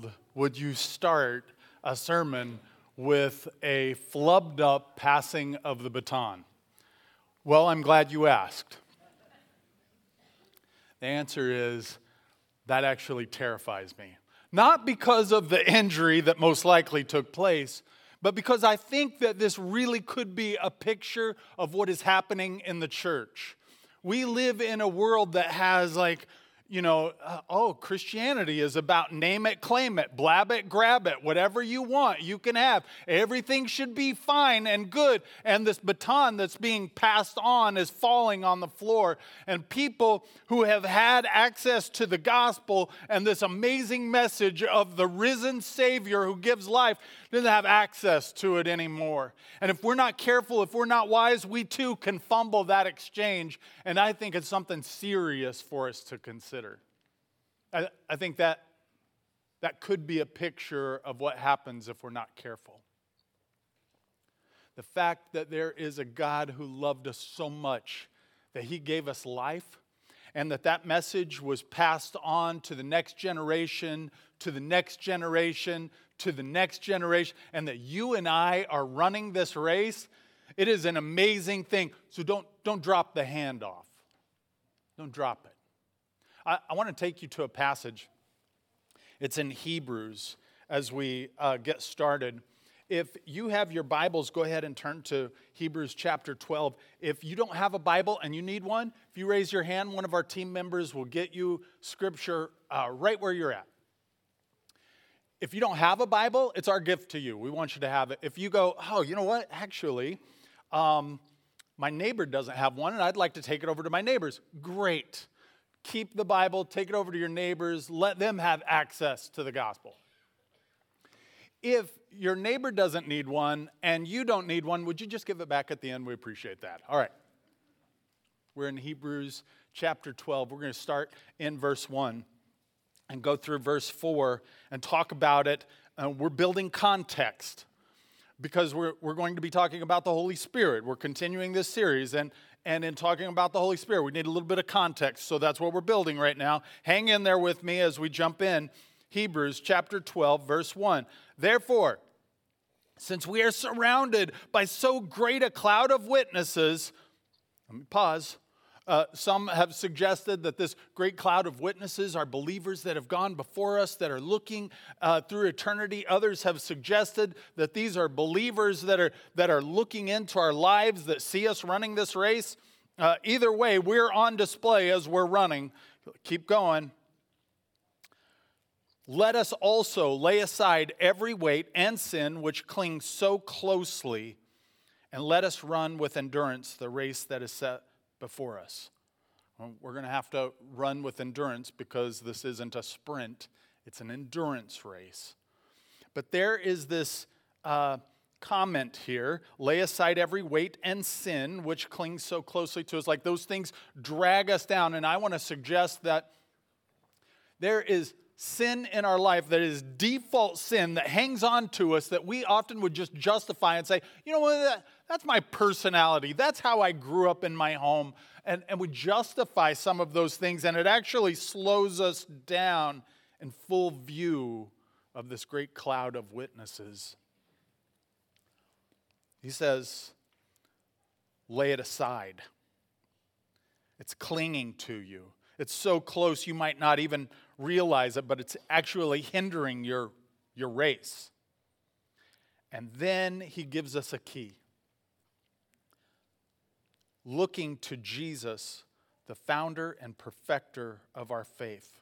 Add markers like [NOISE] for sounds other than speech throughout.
world would you start a sermon with a flubbed up passing of the baton? Well, I'm glad you asked. The answer is that actually terrifies me. Not because of the injury that most likely took place, but because I think that this really could be a picture of what is happening in the church. We live in a world that has like you know, uh, oh, Christianity is about name it, claim it, blab it, grab it, whatever you want, you can have. Everything should be fine and good. And this baton that's being passed on is falling on the floor. And people who have had access to the gospel and this amazing message of the risen Savior who gives life doesn't have access to it anymore. And if we're not careful, if we're not wise, we too can fumble that exchange. And I think it's something serious for us to consider. I, I think that that could be a picture of what happens if we're not careful. The fact that there is a God who loved us so much that he gave us life and that that message was passed on to the next generation, to the next generation, to the next generation, and that you and I are running this race, it is an amazing thing. So don't, don't drop the hand off. Don't drop it. I, I want to take you to a passage. It's in Hebrews as we uh, get started. If you have your Bibles, go ahead and turn to Hebrews chapter 12. If you don't have a Bible and you need one, if you raise your hand, one of our team members will get you scripture uh, right where you're at. If you don't have a Bible, it's our gift to you. We want you to have it. If you go, oh, you know what? Actually, um, my neighbor doesn't have one and I'd like to take it over to my neighbors. Great. Keep the Bible, take it over to your neighbors, let them have access to the gospel. If your neighbor doesn't need one and you don't need one, would you just give it back at the end? We appreciate that. All right. We're in Hebrews chapter 12. We're going to start in verse 1 and go through verse 4 and talk about it. Uh, we're building context because we're, we're going to be talking about the Holy Spirit. We're continuing this series, and, and in talking about the Holy Spirit, we need a little bit of context. So that's what we're building right now. Hang in there with me as we jump in. Hebrews chapter 12, verse 1. Therefore, since we are surrounded by so great a cloud of witnesses, let me pause. Uh, some have suggested that this great cloud of witnesses are believers that have gone before us that are looking uh, through eternity. Others have suggested that these are believers that are, that are looking into our lives that see us running this race. Uh, either way, we're on display as we're running. Keep going. Let us also lay aside every weight and sin which clings so closely, and let us run with endurance the race that is set before us. We're going to have to run with endurance because this isn't a sprint, it's an endurance race. But there is this uh, comment here lay aside every weight and sin which clings so closely to us. Like those things drag us down. And I want to suggest that there is sin in our life that is default sin that hangs on to us that we often would just justify and say, you know what, that's my personality. That's how I grew up in my home. And, and we justify some of those things, and it actually slows us down in full view of this great cloud of witnesses. He says, lay it aside. It's clinging to you. It's so close you might not even realize it, but it's actually hindering your, your race. And then he gives us a key looking to Jesus, the founder and perfecter of our faith.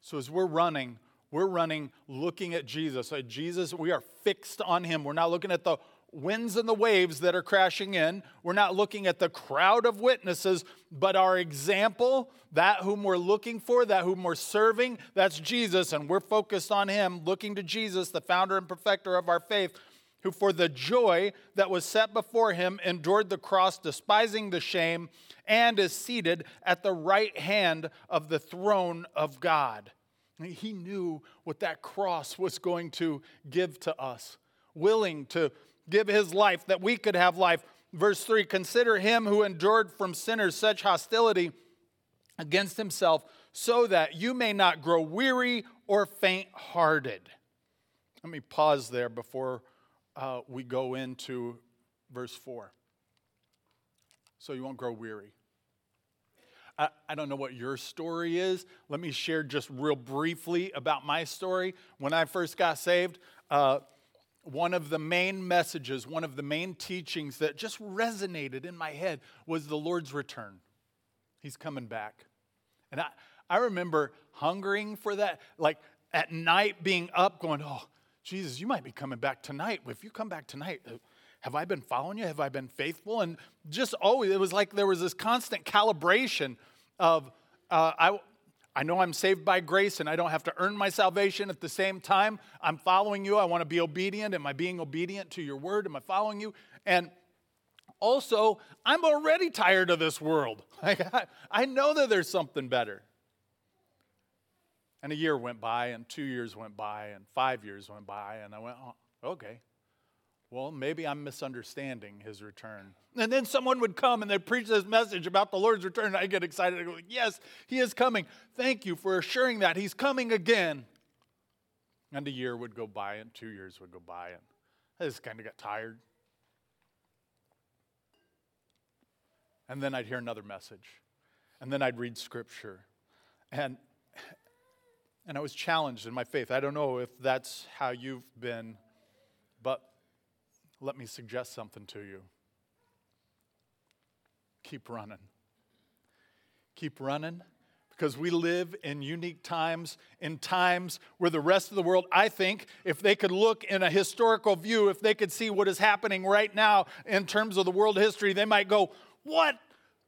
So as we're running, we're running looking at Jesus. At Jesus, we are fixed on him. We're not looking at the winds and the waves that are crashing in. We're not looking at the crowd of witnesses, but our example, that whom we're looking for, that whom we're serving, that's Jesus. And we're focused on him, looking to Jesus, the founder and perfecter of our faith who for the joy that was set before him endured the cross, despising the shame, and is seated at the right hand of the throne of God. He knew what that cross was going to give to us, willing to give his life that we could have life. Verse 3 Consider him who endured from sinners such hostility against himself, so that you may not grow weary or faint hearted. Let me pause there before uh, we go into verse 4. So you won't grow weary. I, I don't know what your story is. Let me share just real briefly about my story. When I first got saved, uh, one of the main messages, one of the main teachings that just resonated in my head was the Lord's return. He's coming back. And I, I remember hungering for that, like at night being up, going, Oh, Jesus, you might be coming back tonight. If you come back tonight, uh, have I been following you? Have I been faithful? And just always, it was like there was this constant calibration of, uh, I, I know I'm saved by grace and I don't have to earn my salvation. At the same time, I'm following you. I want to be obedient. Am I being obedient to your word? Am I following you? And also, I'm already tired of this world. [LAUGHS] I, I know that there's something better. And a year went by, and two years went by, and five years went by, and I went, oh, okay. Well, maybe I'm misunderstanding his return. And then someone would come and they'd preach this message about the Lord's return. And I get excited. I go, yes, he is coming. Thank you for assuring that. He's coming again. And a year would go by, and two years would go by, and I just kind of got tired. And then I'd hear another message. And then I'd read scripture. And, and I was challenged in my faith. I don't know if that's how you've been, but let me suggest something to you. Keep running. Keep running because we live in unique times, in times where the rest of the world, I think, if they could look in a historical view, if they could see what is happening right now in terms of the world history, they might go, What?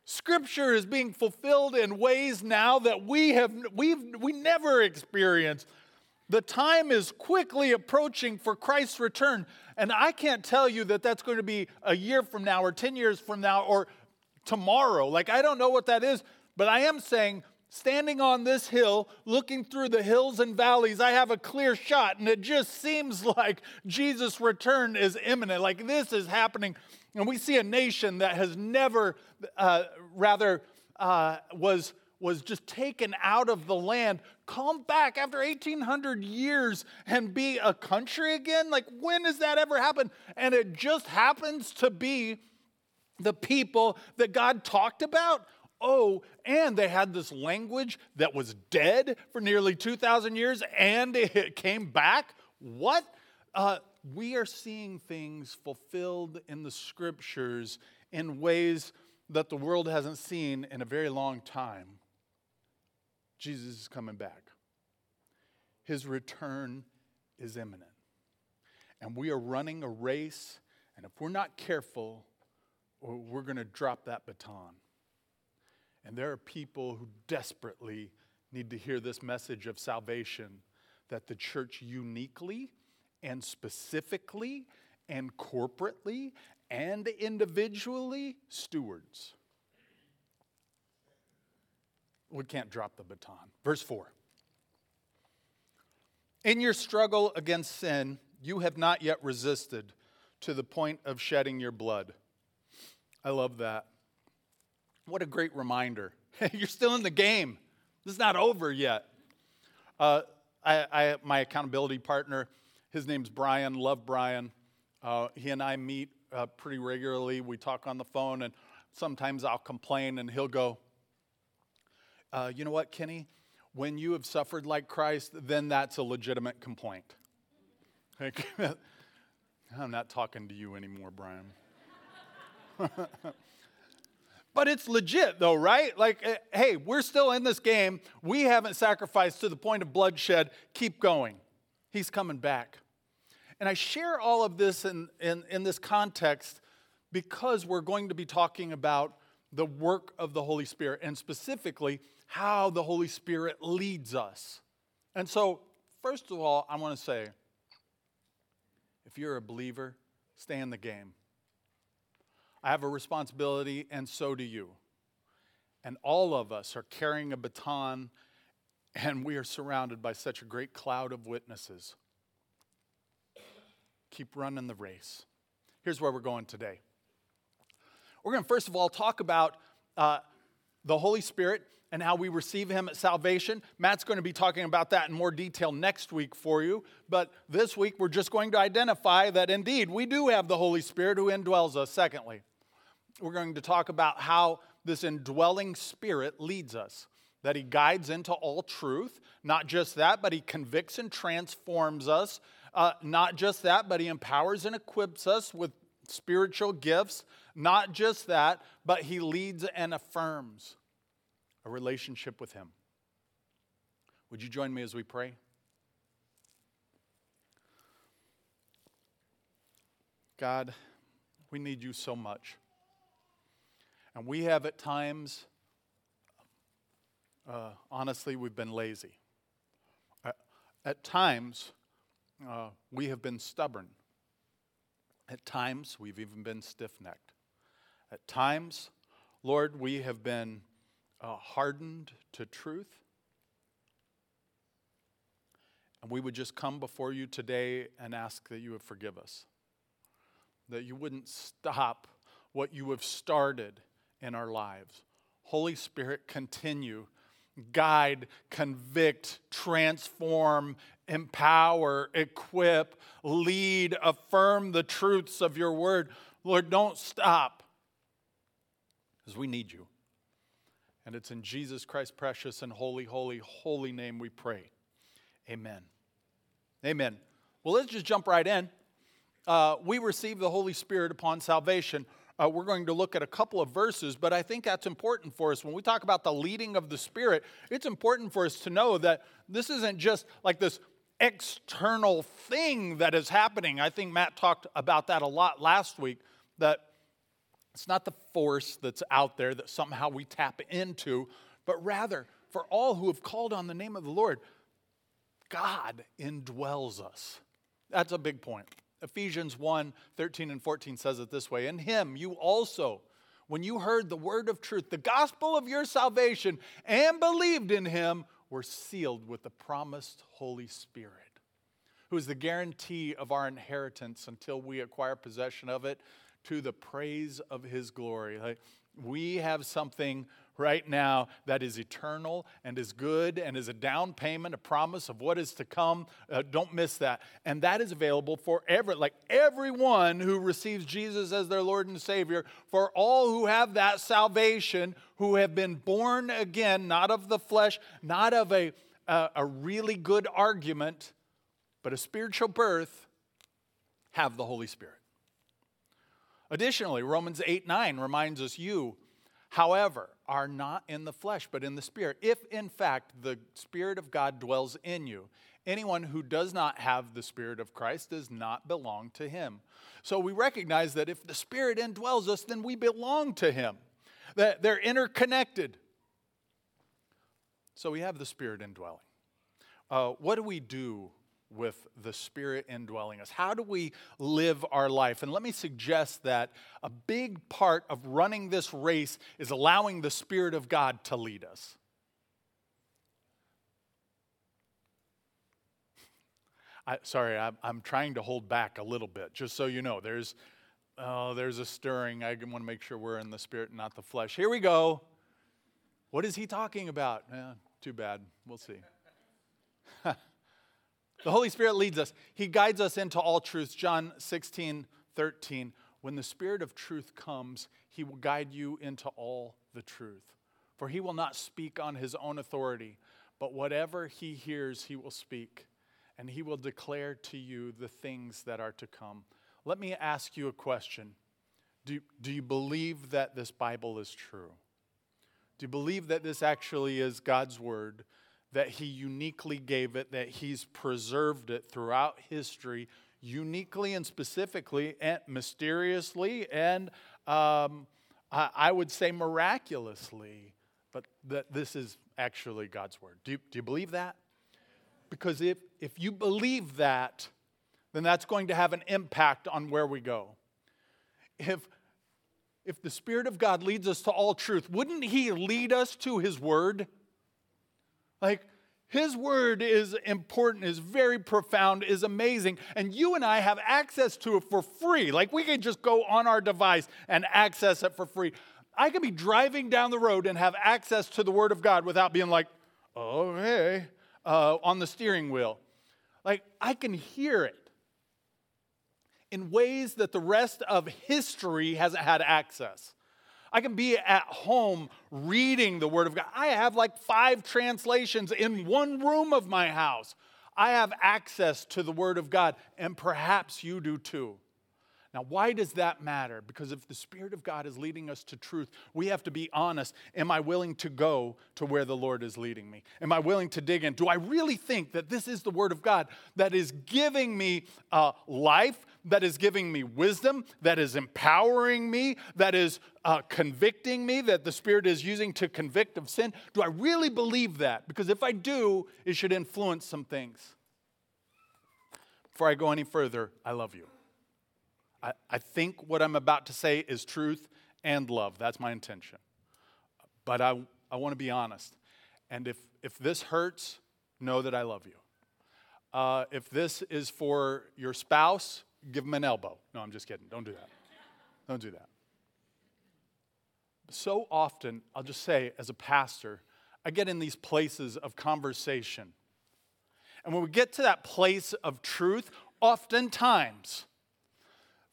Scripture is being fulfilled in ways now that we have we've we never experienced. The time is quickly approaching for Christ's return. And I can't tell you that that's going to be a year from now or 10 years from now or tomorrow. Like, I don't know what that is, but I am saying, standing on this hill, looking through the hills and valleys, I have a clear shot, and it just seems [LAUGHS] like Jesus' return is imminent. Like, this is happening. And we see a nation that has never, uh, rather, uh, was was just taken out of the land, come back after 1800 years and be a country again? Like, when has that ever happened? And it just happens to be the people that God talked about. Oh, and they had this language that was dead for nearly 2,000 years and it came back. What? Uh, we are seeing things fulfilled in the scriptures in ways that the world hasn't seen in a very long time. Jesus is coming back. His return is imminent. And we are running a race, and if we're not careful, we're going to drop that baton. And there are people who desperately need to hear this message of salvation that the church uniquely and specifically and corporately and individually stewards we can't drop the baton. Verse 4. In your struggle against sin, you have not yet resisted to the point of shedding your blood. I love that. What a great reminder. [LAUGHS] You're still in the game. This is not over yet. Uh, I, I, my accountability partner, his name's Brian. Love Brian. Uh, he and I meet uh, pretty regularly. We talk on the phone, and sometimes I'll complain, and he'll go, uh, you know what, Kenny? When you have suffered like Christ, then that's a legitimate complaint. [LAUGHS] I'm not talking to you anymore, Brian. [LAUGHS] but it's legit, though, right? Like, eh, hey, we're still in this game. We haven't sacrificed to the point of bloodshed. Keep going. He's coming back. And I share all of this in, in, in this context because we're going to be talking about the work of the Holy Spirit and specifically how the Holy Spirit leads us. And so, first of all, I want to say if you're a believer, stay in the game. I have a responsibility, and so do you. And all of us are carrying a baton, and we are surrounded by such a great cloud of witnesses. Keep running the race. Here's where we're going today. We're going to first of all talk about uh, the Holy Spirit and how we receive Him at salvation. Matt's going to be talking about that in more detail next week for you. But this week, we're just going to identify that indeed we do have the Holy Spirit who indwells us. Secondly, we're going to talk about how this indwelling Spirit leads us, that He guides into all truth. Not just that, but He convicts and transforms us. Uh, not just that, but He empowers and equips us with spiritual gifts. Not just that, but He leads and affirms a relationship with Him. Would you join me as we pray? God, we need you so much. And we have at times, uh, honestly, we've been lazy. At, times, uh, we have been stubborn. At times, we've even been stiff necked. At times, Lord, we have been uh, hardened to truth. And we would just come before you today and ask that you would forgive us, that you wouldn't stop what you have started in our lives. Holy Spirit, continue, guide, convict, transform, empower, equip, lead, affirm the truths of your word. Lord, don't stop because we need you. And it's in Jesus Christ's precious and holy, holy, holy name we pray. Amen. Amen. Well, let's just jump right in. Uh, we receive the Holy Spirit upon salvation. Uh, we're going to look at a couple of verses, but I think that's important for us. When we talk about the leading of the Spirit, it's important for us to know that this isn't just like this external thing that is happening. I think Matt talked about that a lot last week, that it's not the force that's out there that somehow we tap into, but rather, for all who have called on the name of the Lord, God indwells us. That's a big point. Ephesians 1 13 and 14 says it this way In him you also, when you heard the word of truth, the gospel of your salvation, and believed in him, were sealed with the promised Holy Spirit, who is the guarantee of our inheritance until we acquire possession of it to the praise of his glory. Like, we have something right now that is eternal and is good and is a down payment, a promise of what is to come. Uh, don't miss that. And that is available for every, like everyone who receives Jesus as their Lord and Savior, for all who have that salvation, who have been born again, not of the flesh, not of a, uh, a really good argument, but a spiritual birth, have the Holy Spirit. Additionally, Romans 8 9 reminds us, You, however, are not in the flesh, but in the Spirit. If in fact the Spirit of God dwells in you, anyone who does not have the Spirit of Christ does not belong to Him. So we recognize that if the Spirit indwells us, then we belong to Him, that they're interconnected. So we have the Spirit indwelling. Uh, what do we do with the Spirit indwelling us? How do we live our life? And let me suggest that a big part of running this race is allowing the Spirit of God to lead us. I, sorry, I'm, I'm trying to hold back a little bit, just so you know. There's, oh, there's a stirring. I want to make sure we're in the spirit and not the flesh. Here we go. What is he talking about? Eh, too bad. We'll see. The Holy Spirit leads us. He guides us into all truth. John 16, 13. When the Spirit of truth comes, he will guide you into all the truth. For he will not speak on his own authority, but whatever he hears, he will speak, and he will declare to you the things that are to come. Let me ask you a question Do, do you believe that this Bible is true? Do you believe that this actually is God's word? That he uniquely gave it, that he's preserved it throughout history, uniquely and specifically and mysteriously, and um, I, I, would say miraculously, but that this is actually God's word. Do you, do you believe that? Because if, if you believe that, then that's going to have an impact on where we go. If, if the Spirit of God leads us to all truth, wouldn't He lead us to His Word? Like, his word is important, is very profound, is amazing, and you and I have access to it for free. Like we can just go on our device and access it for free. I can be driving down the road and have access to the Word of God without being like, oh, hey, uh, on the steering wheel. Like, I can hear it in ways that the rest of history hasn't had access. I can be at home reading the Word of God. I have like five translations in one room of my house. I have access to the Word of God, and perhaps you do too. Now, why does that matter? Because if the Spirit of God is leading us to truth, we have to be honest. Am I willing to go to where the Lord is leading me? Am I willing to dig in? Do I really think that this is the Word of God that is giving me uh, life, that is giving me wisdom, that is empowering me, that is uh, convicting me, that the Spirit is using to convict of sin? Do I really believe that? Because if I do, it should influence some things. Before I go any further, I love you. I, I think what I'm about to say is truth and love. That's my intention. But I, I want to be honest. And if, if this hurts, know that I love you. Uh, if this is for your spouse, give them an elbow. No, I'm just kidding. Don't do that. Don't do that. So often, I'll just say, as a pastor, I get in these places of conversation. And when we get to that place of truth, oftentimes,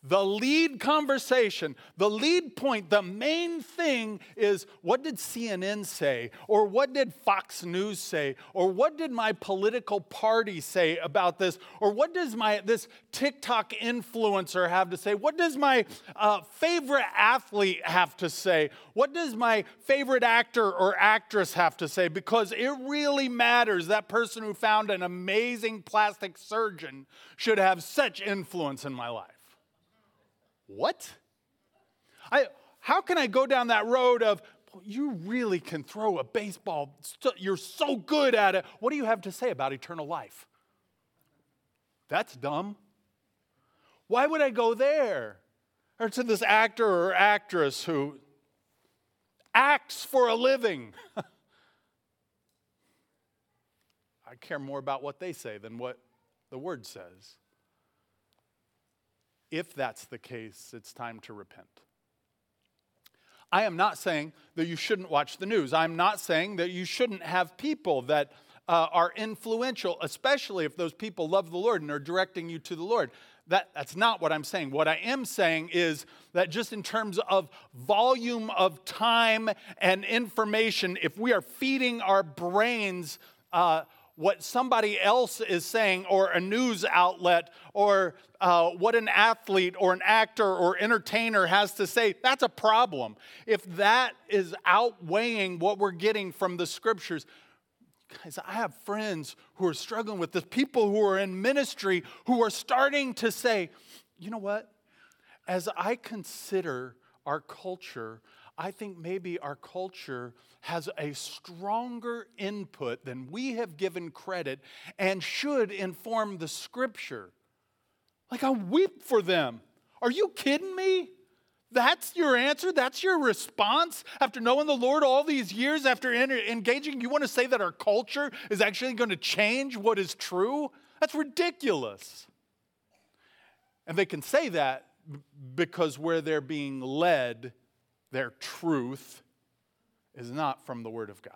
the lead conversation, the lead point, the main thing is what did CNN say? Or what did Fox News say? Or what did my political party say about this? Or what does my this TikTok influencer have to say? What does my uh, favorite athlete have to say? What does my favorite actor or actress have to say? Because it really matters. That person who found an amazing plastic surgeon should have such influence in my life. What? I, how can I go down that road of, you really can throw a baseball, you're so good at it. What do you have to say about eternal life? That's dumb. Why would I go there? Or to this actor or actress who acts for a living. [LAUGHS] I care more about what they say than what the word says. If that's the case, it's time to repent. I am not saying that you shouldn't watch the news. I'm not saying that you shouldn't have people that uh, are influential, especially if those people love the Lord and are directing you to the Lord. That, that's not what I'm saying. What I am saying is that just in terms of volume of time and information, if we are feeding our brains uh, what somebody else is saying, or a news outlet, or uh, what an athlete, or an actor, or entertainer has to say, that's a problem. If that is outweighing what we're getting from the scriptures, guys, I have friends who are struggling with this, people who are in ministry who are starting to say, you know what? As I consider our culture, I think maybe our culture has a stronger input than we have given credit and should inform the scripture. Like, I weep for them. Are you kidding me? That's your answer? That's your response after knowing the Lord all these years, after engaging? You want to say that our culture is actually going to change what is true? That's ridiculous. And they can say that because where they're being led their truth is not from the Word of God.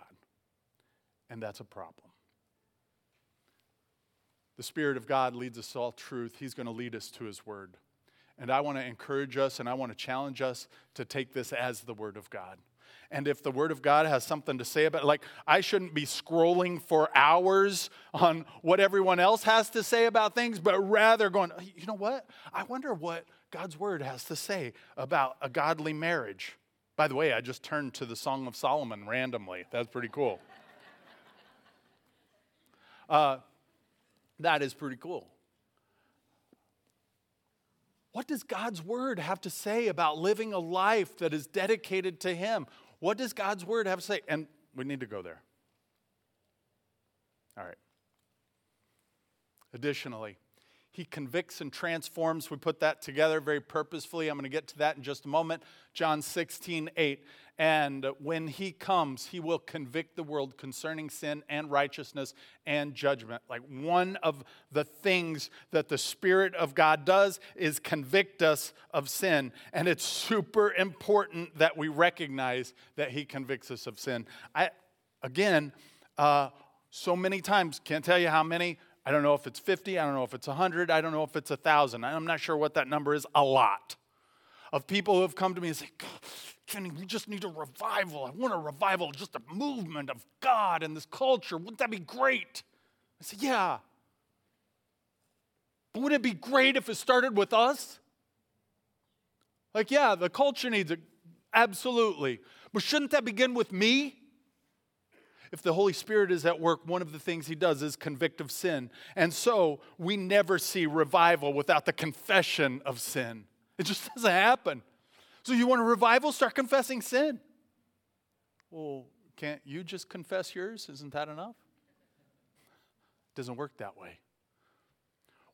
And that's a problem. The Spirit of God leads us to all truth. He's going to lead us to His Word. And I want to encourage us and I want to challenge us to take this as the Word of God. And if the Word of God has something to say about it, like I shouldn't be scrolling for hours on what everyone else has to say about things, but rather going, you know what? I wonder what God's Word has to say about a godly marriage. By the way, I just turned to the Song of Solomon randomly. That's pretty cool. [LAUGHS] Uh, that is pretty cool. What does God's word have to say about living a life that is dedicated to Him? What does God's word have to say? And we need to go there. All right. Additionally, He convicts and transforms. We put that together very purposefully. I'm going to get to that in just a moment. John 16, 8. And when he comes, he will convict the world concerning sin and righteousness and judgment. Like one of the things that the Spirit of God does is convict us of sin. And it's super important that we recognize that he convicts us of sin. I, again, uh, so many times, can't tell you how many, I don't know if it's 50, I don't know if it's 100, I don't know if it's 1,000. I'm not sure what that number is, a lot of people who have come to me and say, Kenny, we just need a revival. I want a revival, just a movement of God in this culture. Wouldn't that be great? I say, Yeah. But wouldn't it be great if it started with us? Like, yeah, the culture needs it. Absolutely. But shouldn't that begin with me? If the Holy Spirit is at work, one of the things he does is convict of sin. And so we never see revival without the confession of sin. It just [LAUGHS] doesn't happen. So you want a revival? Start confessing sin. Well, can't you just confess yours? Isn't that enough? It doesn't work that way.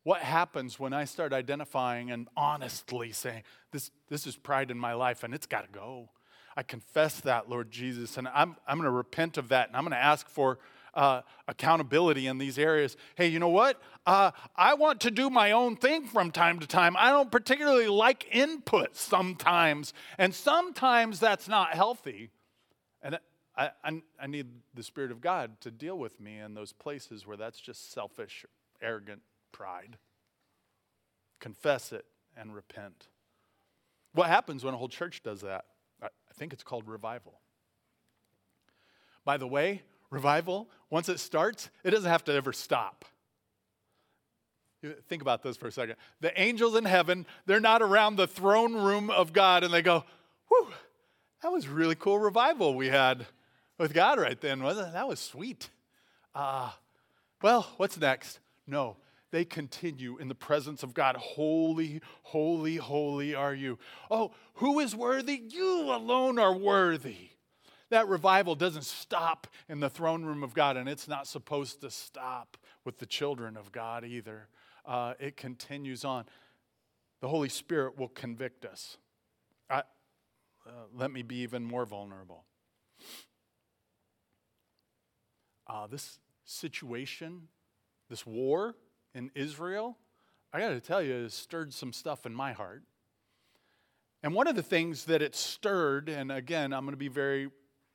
What happens when I start identifying and honestly saying, this, this is pride in my life and it's got to go? I confess that, Lord Jesus, and I'm, I'm going to repent of that, and I'm going to ask for uh, accountability in these areas. Hey, you know what? Uh, I want to do my own thing from time to time. I don't particularly like input sometimes, and sometimes that's not healthy. And I, I, I need the Spirit of God to deal with me in those places where that's just selfish, arrogant pride. Confess it and repent. What happens when a whole church does that? I think it's called revival. By the way, revival, once it starts, it doesn't have to ever stop. Think about this for a second. The angels in heaven, they're not around the throne room of God and they go, whew, that was really cool revival we had with God right then? That was sweet. Uh, well, what's next? No, they continue in the presence of God. Holy, holy, holy are you. Oh, who is worthy? You alone are worthy. That revival doesn't stop in the throne room of God, and it's not supposed to stop with the children of God either. Uh, it continues on. The Holy Spirit will convict us. I, uh, let me be even more vulnerable. Uh, this situation, this war, in Israel, I got to tell you, it stirred some stuff in my heart. And one of the things that it stirred, and again, I'm going to be very,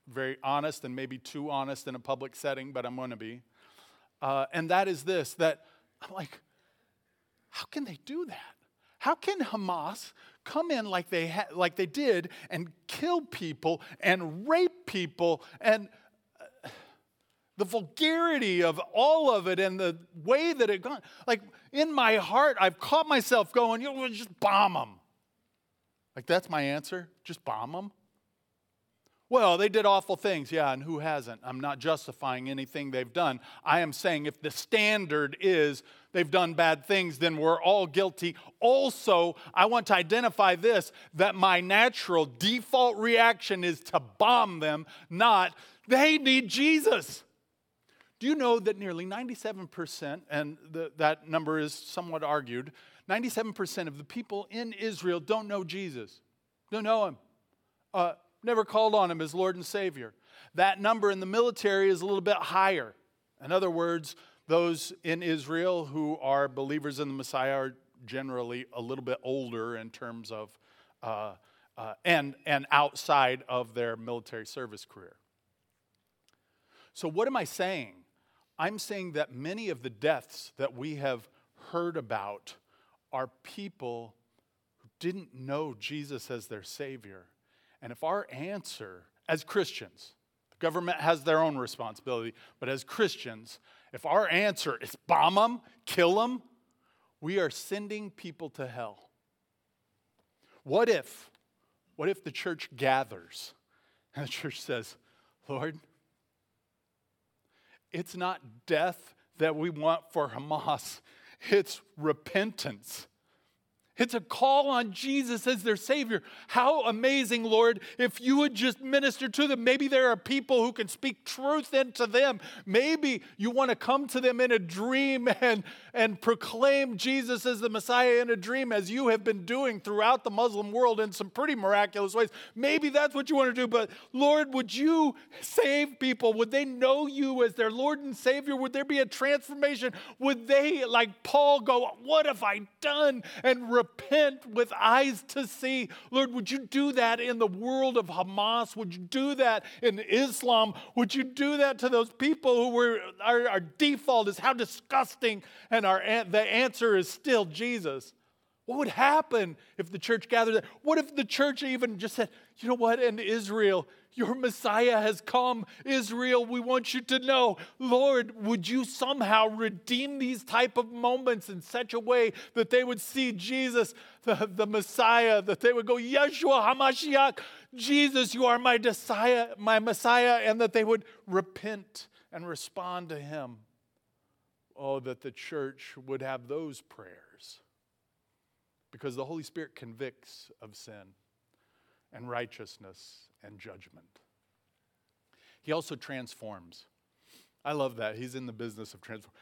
very honest and maybe too honest in a public setting, but I'm going to be. Uh, and that is this that I'm like, how can they do that? How can Hamas come in like they, ha- like they did and kill people and rape people and the vulgarity of all of it and the way that it gone. Like in my heart, I've caught myself going, you know, just bomb them. Like that's my answer. Just bomb them. Well, they did awful things. Yeah, and who hasn't? I'm not justifying anything they've done. I am saying if the standard is they've done bad things, then we're all guilty. Also, I want to identify this that my natural default reaction is to bomb them, not they need Jesus. Do you know that nearly 97%, and the, that number is somewhat argued, 97% of the people in Israel don't know Jesus, don't know him, uh, never called on him as Lord and Savior. That number in the military is a little bit higher. In other words, those in Israel who are believers in the Messiah are generally a little bit older in terms of, uh, uh, and, and outside of their military service career. So, what am I saying? I'm saying that many of the deaths that we have heard about are people who didn't know Jesus as their Savior. And if our answer as Christians, the government has their own responsibility, but as Christians, if our answer is bomb them, kill them, we are sending people to hell. What if, what if the church gathers and the church says, Lord, it's not death that we want for Hamas, it's repentance. It's a call on Jesus as their Savior. How amazing, Lord, if you would just minister to them. Maybe there are people who can speak truth into them. Maybe you want to come to them in a dream [LAUGHS] and, and proclaim Jesus as the Messiah in a dream, as you have been doing throughout the Muslim world in some pretty miraculous ways. Maybe that's what you want to do. But Lord, would you save people? Would they know you as their Lord and Savior? Would there be a transformation? Would they, like Paul, go, What have I done? and with eyes to see. Lord, would you do that in the world of Hamas? Would you do that in Islam? Would you do that to those people who were our, our default is how disgusting, and our the answer is still Jesus? What would happen if the church gathered there? What if the church even just said, you know what, in Israel, your Messiah has come. Israel, we want you to know, Lord, would you somehow redeem these type of moments in such a way that they would see Jesus, the, the Messiah, that they would go, Yeshua HaMashiach, Jesus, you are my Messiah, my Messiah, and that they would repent and respond to him. Oh, that the church would have those prayers. Because the Holy Spirit convicts of sin and righteousness and judgment. He also transforms. I love that. He's in the business of transform.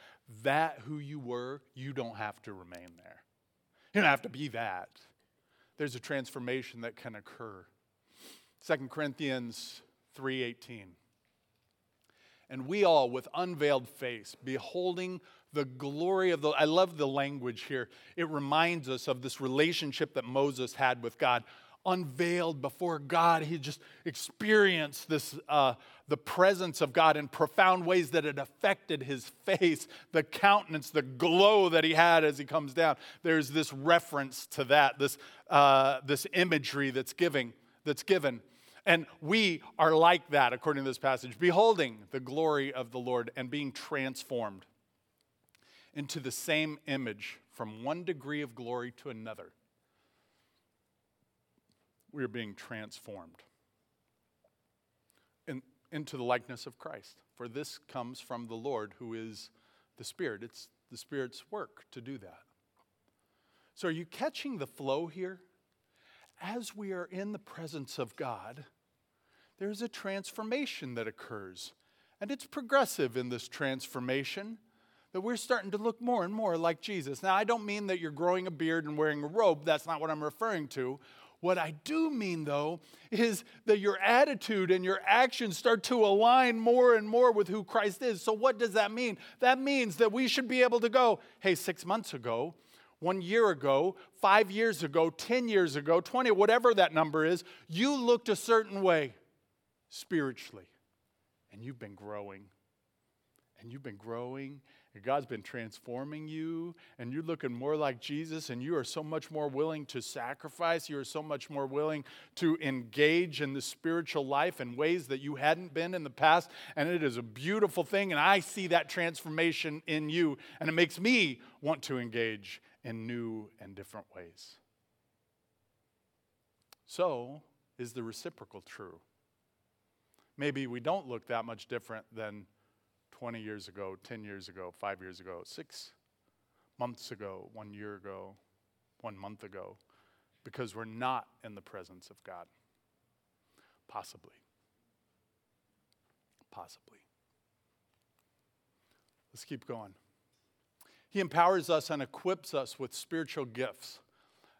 That who you were, you don't have to remain there. You don't have to be that. There's a transformation that can occur. 2 Corinthians 3:18. And we all with unveiled face beholding the glory of the I love the language here. It reminds us of this relationship that Moses had with God unveiled before God. He just experienced this, uh, the presence of God in profound ways that it affected his face, the countenance, the glow that he had as he comes down. There's this reference to that, this, uh, this imagery that's giving, that's given. And we are like that, according to this passage, beholding the glory of the Lord and being transformed into the same image from one degree of glory to another we are being transformed in, into the likeness of Christ. For this comes from the Lord who is the Spirit. It's the Spirit's work to do that. So, are you catching the flow here? As we are in the presence of God, there's a transformation that occurs. And it's progressive in this transformation that we're starting to look more and more like Jesus. Now, I don't mean that you're growing a beard and wearing a robe. That's not what I'm referring to. What I do mean, though, is that your attitude and your actions start to align more and more with who Christ is. So, what does that mean? That means that we should be able to go, hey, six months ago, one year ago, five years ago, 10 years ago, 20, whatever that number is, you looked a certain way spiritually. And you've been growing. And you've been growing God's been transforming you, and you're looking more like Jesus, and you are so much more willing to sacrifice. You are so much more willing to engage in the spiritual life in ways that you hadn't been in the past. And it is a beautiful thing, and I see that transformation in you, and it makes me want to engage in new and different ways. So, is the reciprocal true? Maybe we don't look that much different than 20 years ago, 10 years ago, five years ago, six months ago, one year ago, one month ago, because we're not in the presence of God. Possibly. Possibly. Let's keep going. He empowers us and equips us with spiritual gifts.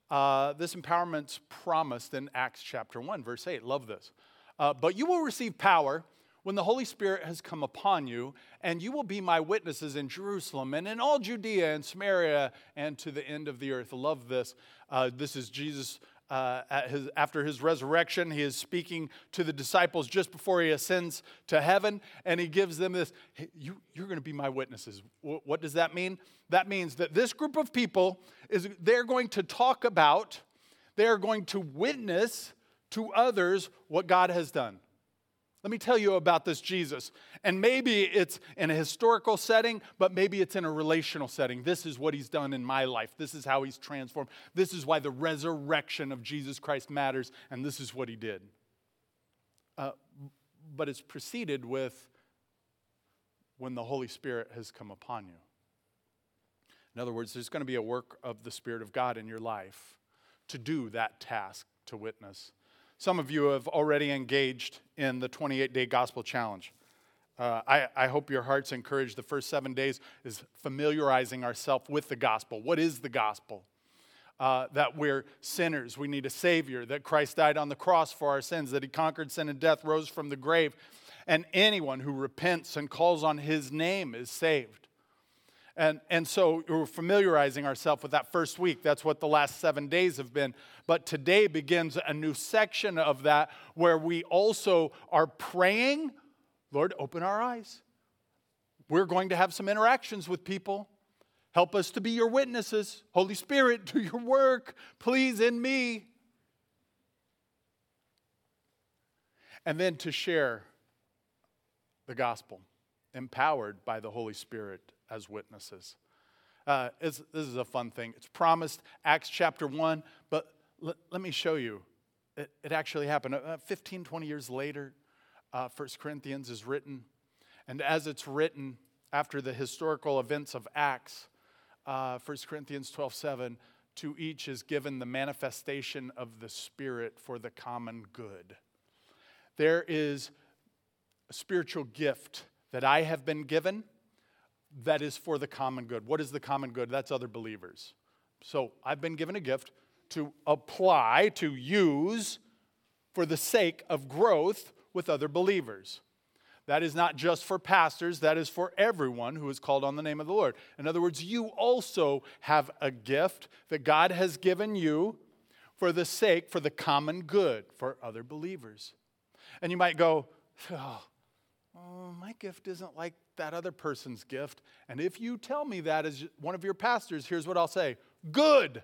Uh, this empowerment's promised in Acts chapter 1, verse 8. Love this. Uh, but you will receive power when the Holy Spirit has come upon you, and you will be my witnesses in Jerusalem and in all Judea and Samaria and to the end of the earth. Love this. Uh, this is Jesus. Uh, his, after his resurrection, he is speaking to the disciples just before he ascends to heaven, and he gives them this hey, you, You're going to be my witnesses. W- what does that mean? That means that this group of people is they're going to talk about, they are going to witness to others what God has done. Let me tell you about this Jesus. And maybe it's in a historical setting, but maybe it's in a relational setting. This is what he's done in my life. This is how he's transformed. This is why the resurrection of Jesus Christ matters, and this is what he did. Uh, but it's preceded with when the Holy Spirit has come upon you. In other words, there's going to be a work of the Spirit of God in your life to do that task to witness. Some of you have already engaged in the 28 day gospel challenge. Uh, I, I hope your heart's encouraged. The first seven days is familiarizing ourselves with the gospel. What is the gospel? Uh, that we're sinners, we need a Savior, that Christ died on the cross for our sins, that He conquered sin and death, rose from the grave, and anyone who repents and calls on His name is saved. And, and so we're familiarizing ourselves with that first week. That's what the last seven days have been. But today begins a new section of that where we also are praying, Lord, open our eyes. We're going to have some interactions with people. Help us to be your witnesses. Holy Spirit, do your work, please, in me. And then to share the gospel, empowered by the Holy Spirit as witnesses. Uh, this is a fun thing. It's promised, Acts chapter 1, but l- let me show you. It, it actually happened. Uh, 15, 20 years later, uh, 1 Corinthians is written. And as it's written after the historical events of Acts, uh, 1 Corinthians 12, 7, to each is given the manifestation of the Spirit for the common good. There is a spiritual gift that I have been given that is for the common good. What is the common good? That's other believers. So I've been given a gift to apply, to use for the sake of growth with other believers. That is not just for pastors, that is for everyone who is called on the name of the Lord. In other words, you also have a gift that God has given you for the sake, for the common good for other believers. And you might go, oh, oh, my gift isn't like that other person's gift. And if you tell me that as one of your pastors, here's what I'll say Good.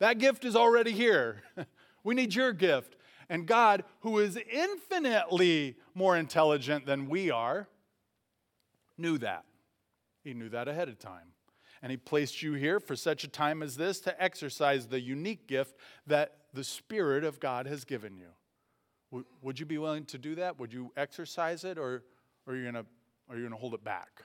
That gift is already here. [LAUGHS] we need your gift. And God, who is infinitely more intelligent than we are, knew that. He knew that ahead of time. And He placed you here for such a time as this to exercise the unique gift that the Spirit of God has given you. Would you be willing to do that? Would you exercise it, or, or are you going to hold it back?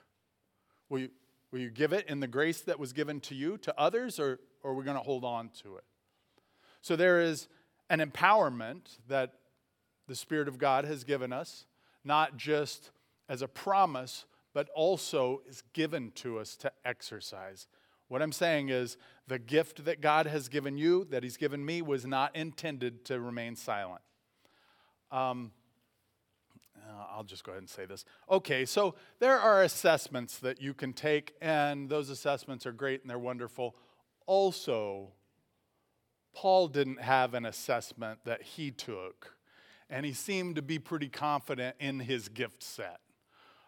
Will you, will you give it in the grace that was given to you to others, or, or are we going to hold on to it? So there is an empowerment that the Spirit of God has given us, not just as a promise, but also is given to us to exercise. What I'm saying is the gift that God has given you, that He's given me, was not intended to remain silent. Um, uh, I'll just go ahead and say this. Okay, so there are assessments that you can take, and those assessments are great and they're wonderful. Also, Paul didn't have an assessment that he took, and he seemed to be pretty confident in his gift set.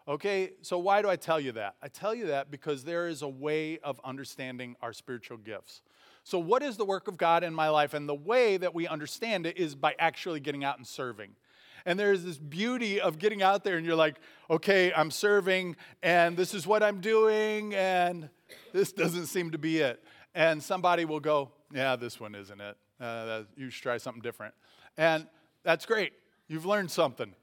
Okay, so why do I tell you that? I tell you that because there is a way of understanding our spiritual gifts. So, what is the work of God in my life? And the way that we understand it is by actually getting out and serving. And there's this beauty of getting out there and you're like, okay, I'm serving and this is what I'm doing and this doesn't seem to be it. And somebody will go, yeah, this one isn't it. Uh, you should try something different. And that's great. You've learned something.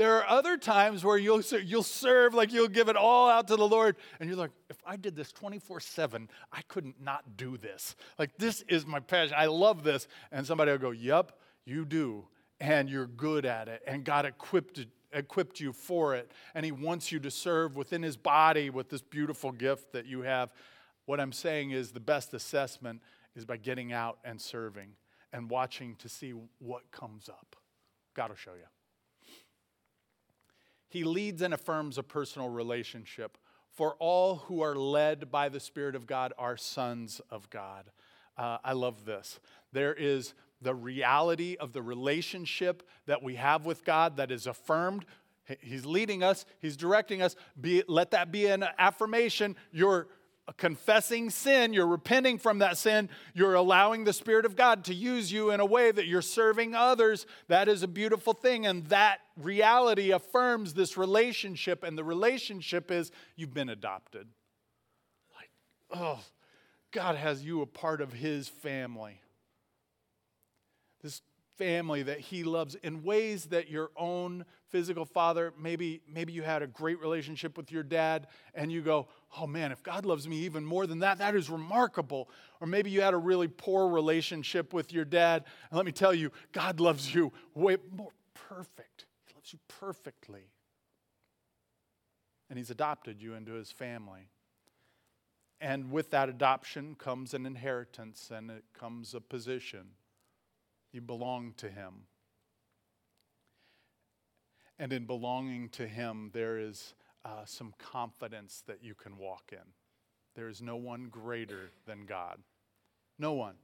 There are other times where you'll, you'll serve, like you'll give it all out to the Lord, and you're like, if I did this 24 7, I couldn't not do this. Like, this is my passion. I love this. And somebody will go, Yep, you do and you're good at it, and God equipped, equipped you for it, and He wants you to serve within His body with this beautiful gift that you have. What I'm saying is the best assessment is by getting out and serving and watching to see what comes up. God will show you. He leads and affirms a personal relationship. For all who are led by the Spirit of God are sons of God. Uh, I love this. There is the reality of the relationship that we have with God that is affirmed. He's leading us, He's directing us. Be, let that be an affirmation. You're confessing sin, you're repenting from that sin, you're allowing the Spirit of God to use you in a way that you're serving others. That is a beautiful thing. And that reality affirms this relationship. And the relationship is you've been adopted. Like, oh, God has you a part of His family. This family that he loves in ways that your own physical father maybe maybe you had a great relationship with your dad and you go oh man if god loves me even more than that that is remarkable. Or maybe you had a really poor relationship with your dad and let me tell you god loves you way more perfect. He loves you perfectly. And he's adopted you into his family. And with that adoption comes an inheritance and it comes a position you belong to Him. And in belonging to Him, there is uh, some confidence that you can walk in. There is no one greater than God. No one.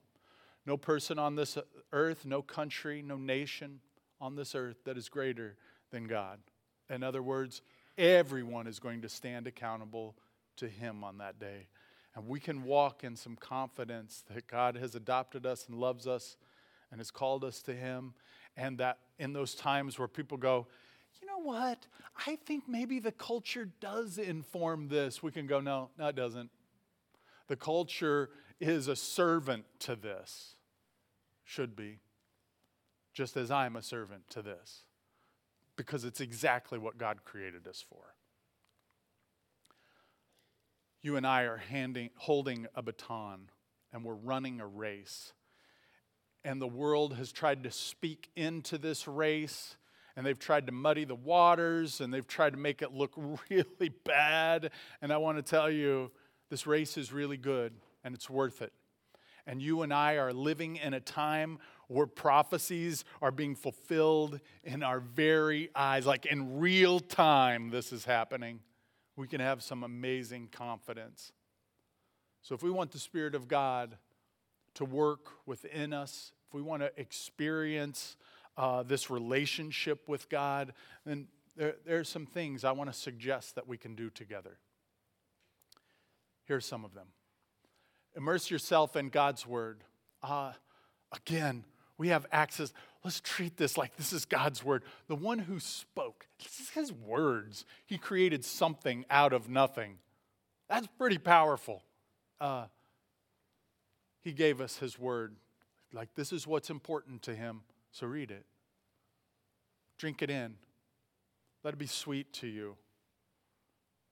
No person on this earth, no country, no nation on this earth that is greater than God. In other words, everyone is going to stand accountable to Him on that day. And we can walk in some confidence that God has adopted us and loves us and has called us to Him. And that in those times where people go, you know what? I think maybe the culture does inform this. We can go, no, no, it doesn't. The culture is a servant to this, should be, just as I'm a servant to this, because it's exactly what God created us for. You and I are handing, holding a baton and we're running a race and the world has tried to speak into this race and they've tried to muddy the waters and they've tried to make it look [LAUGHS] really bad. And I want to tell you, this race is really good and it's worth it. And you and I are living in a time where prophecies are being fulfilled in our very eyes. Like in real time, this is happening. We can have some amazing confidence. So, if we want the Spirit of God to work within us if we want to experience uh, this relationship with God, then there, there are some things I want to suggest that we can do together. Here's some of them immerse yourself in God's Word. Uh, again, we have access. Let's treat this like this is God's Word. The one who spoke, this is His words. He created something out of nothing. That's pretty powerful. Uh, he gave us His Word like, this is what's important to him, so read it. Drink it in. Let it be sweet to you.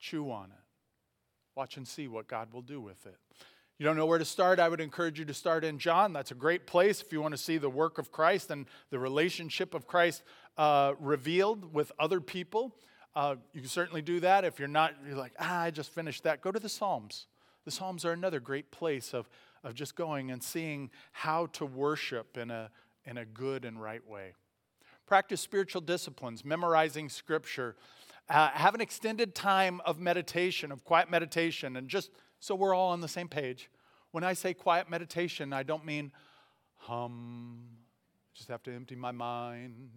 Chew on it. Watch and see what God will do with it. You don't know where to start? I would encourage you to start in John. That's a great place if you want to see the work of Christ and the relationship of Christ uh, revealed with other people. Uh, you can certainly do that. If you're not, you're like, ah, I just finished that. Go to the Psalms. The Psalms are another great place of of just going and seeing how to worship in a, in a good and right way. Practice spiritual disciplines, memorizing scripture. Uh, have an extended time of meditation, of quiet meditation, and just so we're all on the same page. When I say quiet meditation, I don't mean hum, just have to empty my mind.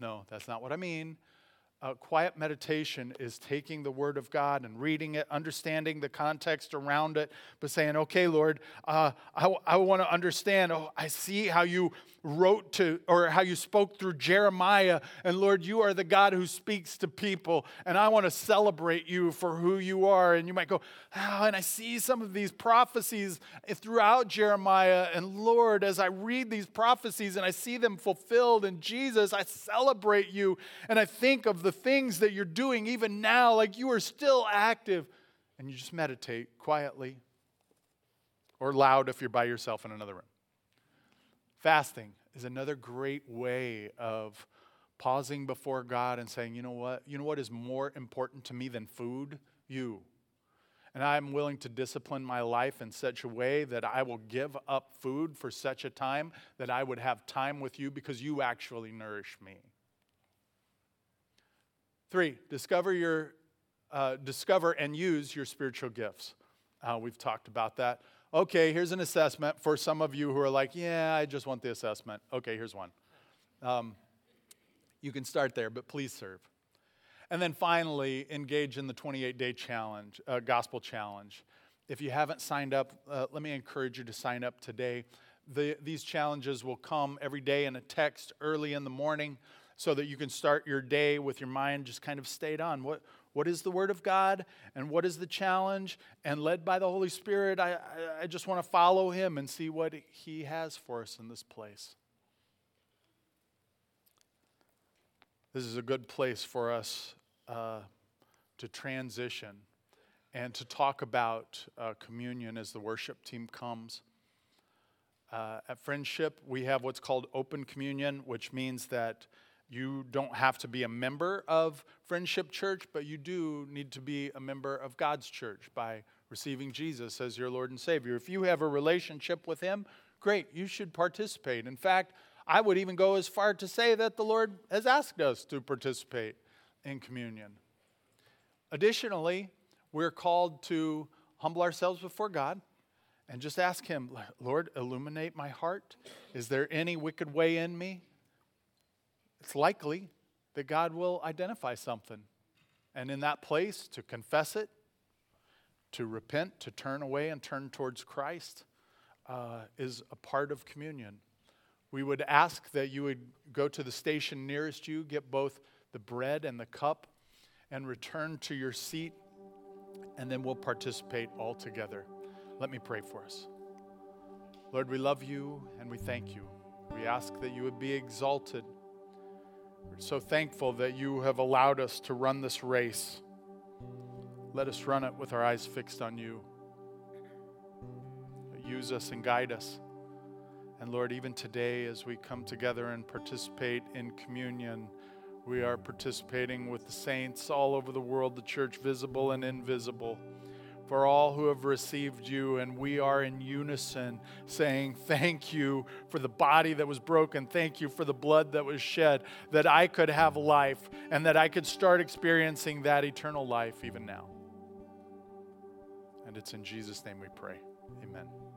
No, that's not what I mean uh, quiet meditation is taking the Word of God and reading it, understanding the context around it, but saying, okay, Lord, uh, I, I want to understand. Oh, I see how you wrote to, or how you spoke through Jeremiah. And Lord, you are the God who speaks to people. And I want to celebrate you for who you are. And you might go, oh, and I see some of these prophecies throughout Jeremiah. And Lord, as I read these prophecies and I see them fulfilled in Jesus, I celebrate you. And I think of the things that you're doing even now, like you are still active. And you just meditate quietly or loud if you're by yourself in another room. Fasting is another great way of pausing before God and saying, you know what? You know what is more important to me than food? You. And I'm willing to discipline my life in such a way that I will give up food for such a time that I would have time with you because you actually nourish me. Three, discover your uh, discover and use your spiritual gifts. Uh, we've talked about that okay, here's an assessment for some of you who are like, yeah, I just want the assessment. Okay, here's one. Um, you can start there, but please serve. And then finally, engage in the 28 day challenge, uh, gospel challenge. If you haven't signed up, uh, let me encourage you to sign up today. The, these challenges will come every day in a text early in the morning so that you can start your day with your mind just kind of stayed on. What, what is the Word of God and what is the challenge? And led by the Holy Spirit, I, I, I just want to follow Him and see what He has for us in this place. This is a good place for us uh, to transition and to talk about uh, communion as the worship team comes. Uh, at Friendship, we have what's called open communion, which means that you don't have to be a member of Friendship Church, but you do need to be a member of God's church by receiving Jesus as your Lord and Savior. If you have a relationship with Him, great, you should participate. In fact, I would even go as far to say that the Lord has asked us to participate in communion. Additionally, we're called to humble ourselves before God and just ask Him, Lord, illuminate my heart. Is there any wicked way in me? It's likely that God will identify something. And in that place, to confess it, to repent, to turn away and turn towards Christ uh, is a part of communion we would ask that you would go to the station nearest you, get both the bread and the cup, and return to your seat, and then we'll participate all together. Let me pray for us. Lord, we love you and we thank you. We ask that you would be exalted. We're so thankful that you have allowed us to run this race. Let us run it with our eyes fixed on you. Use us and guide us. And Lord, even today, as we come together and participate in communion, we are participating with the saints all over the world, the church visible and invisible. For all who have received you, and we are in unison saying, Thank you for the body that was broken. Thank you for the blood that was shed, that I could have life and that I could start experiencing that eternal life even now. And it's in Jesus' name we pray. Amen.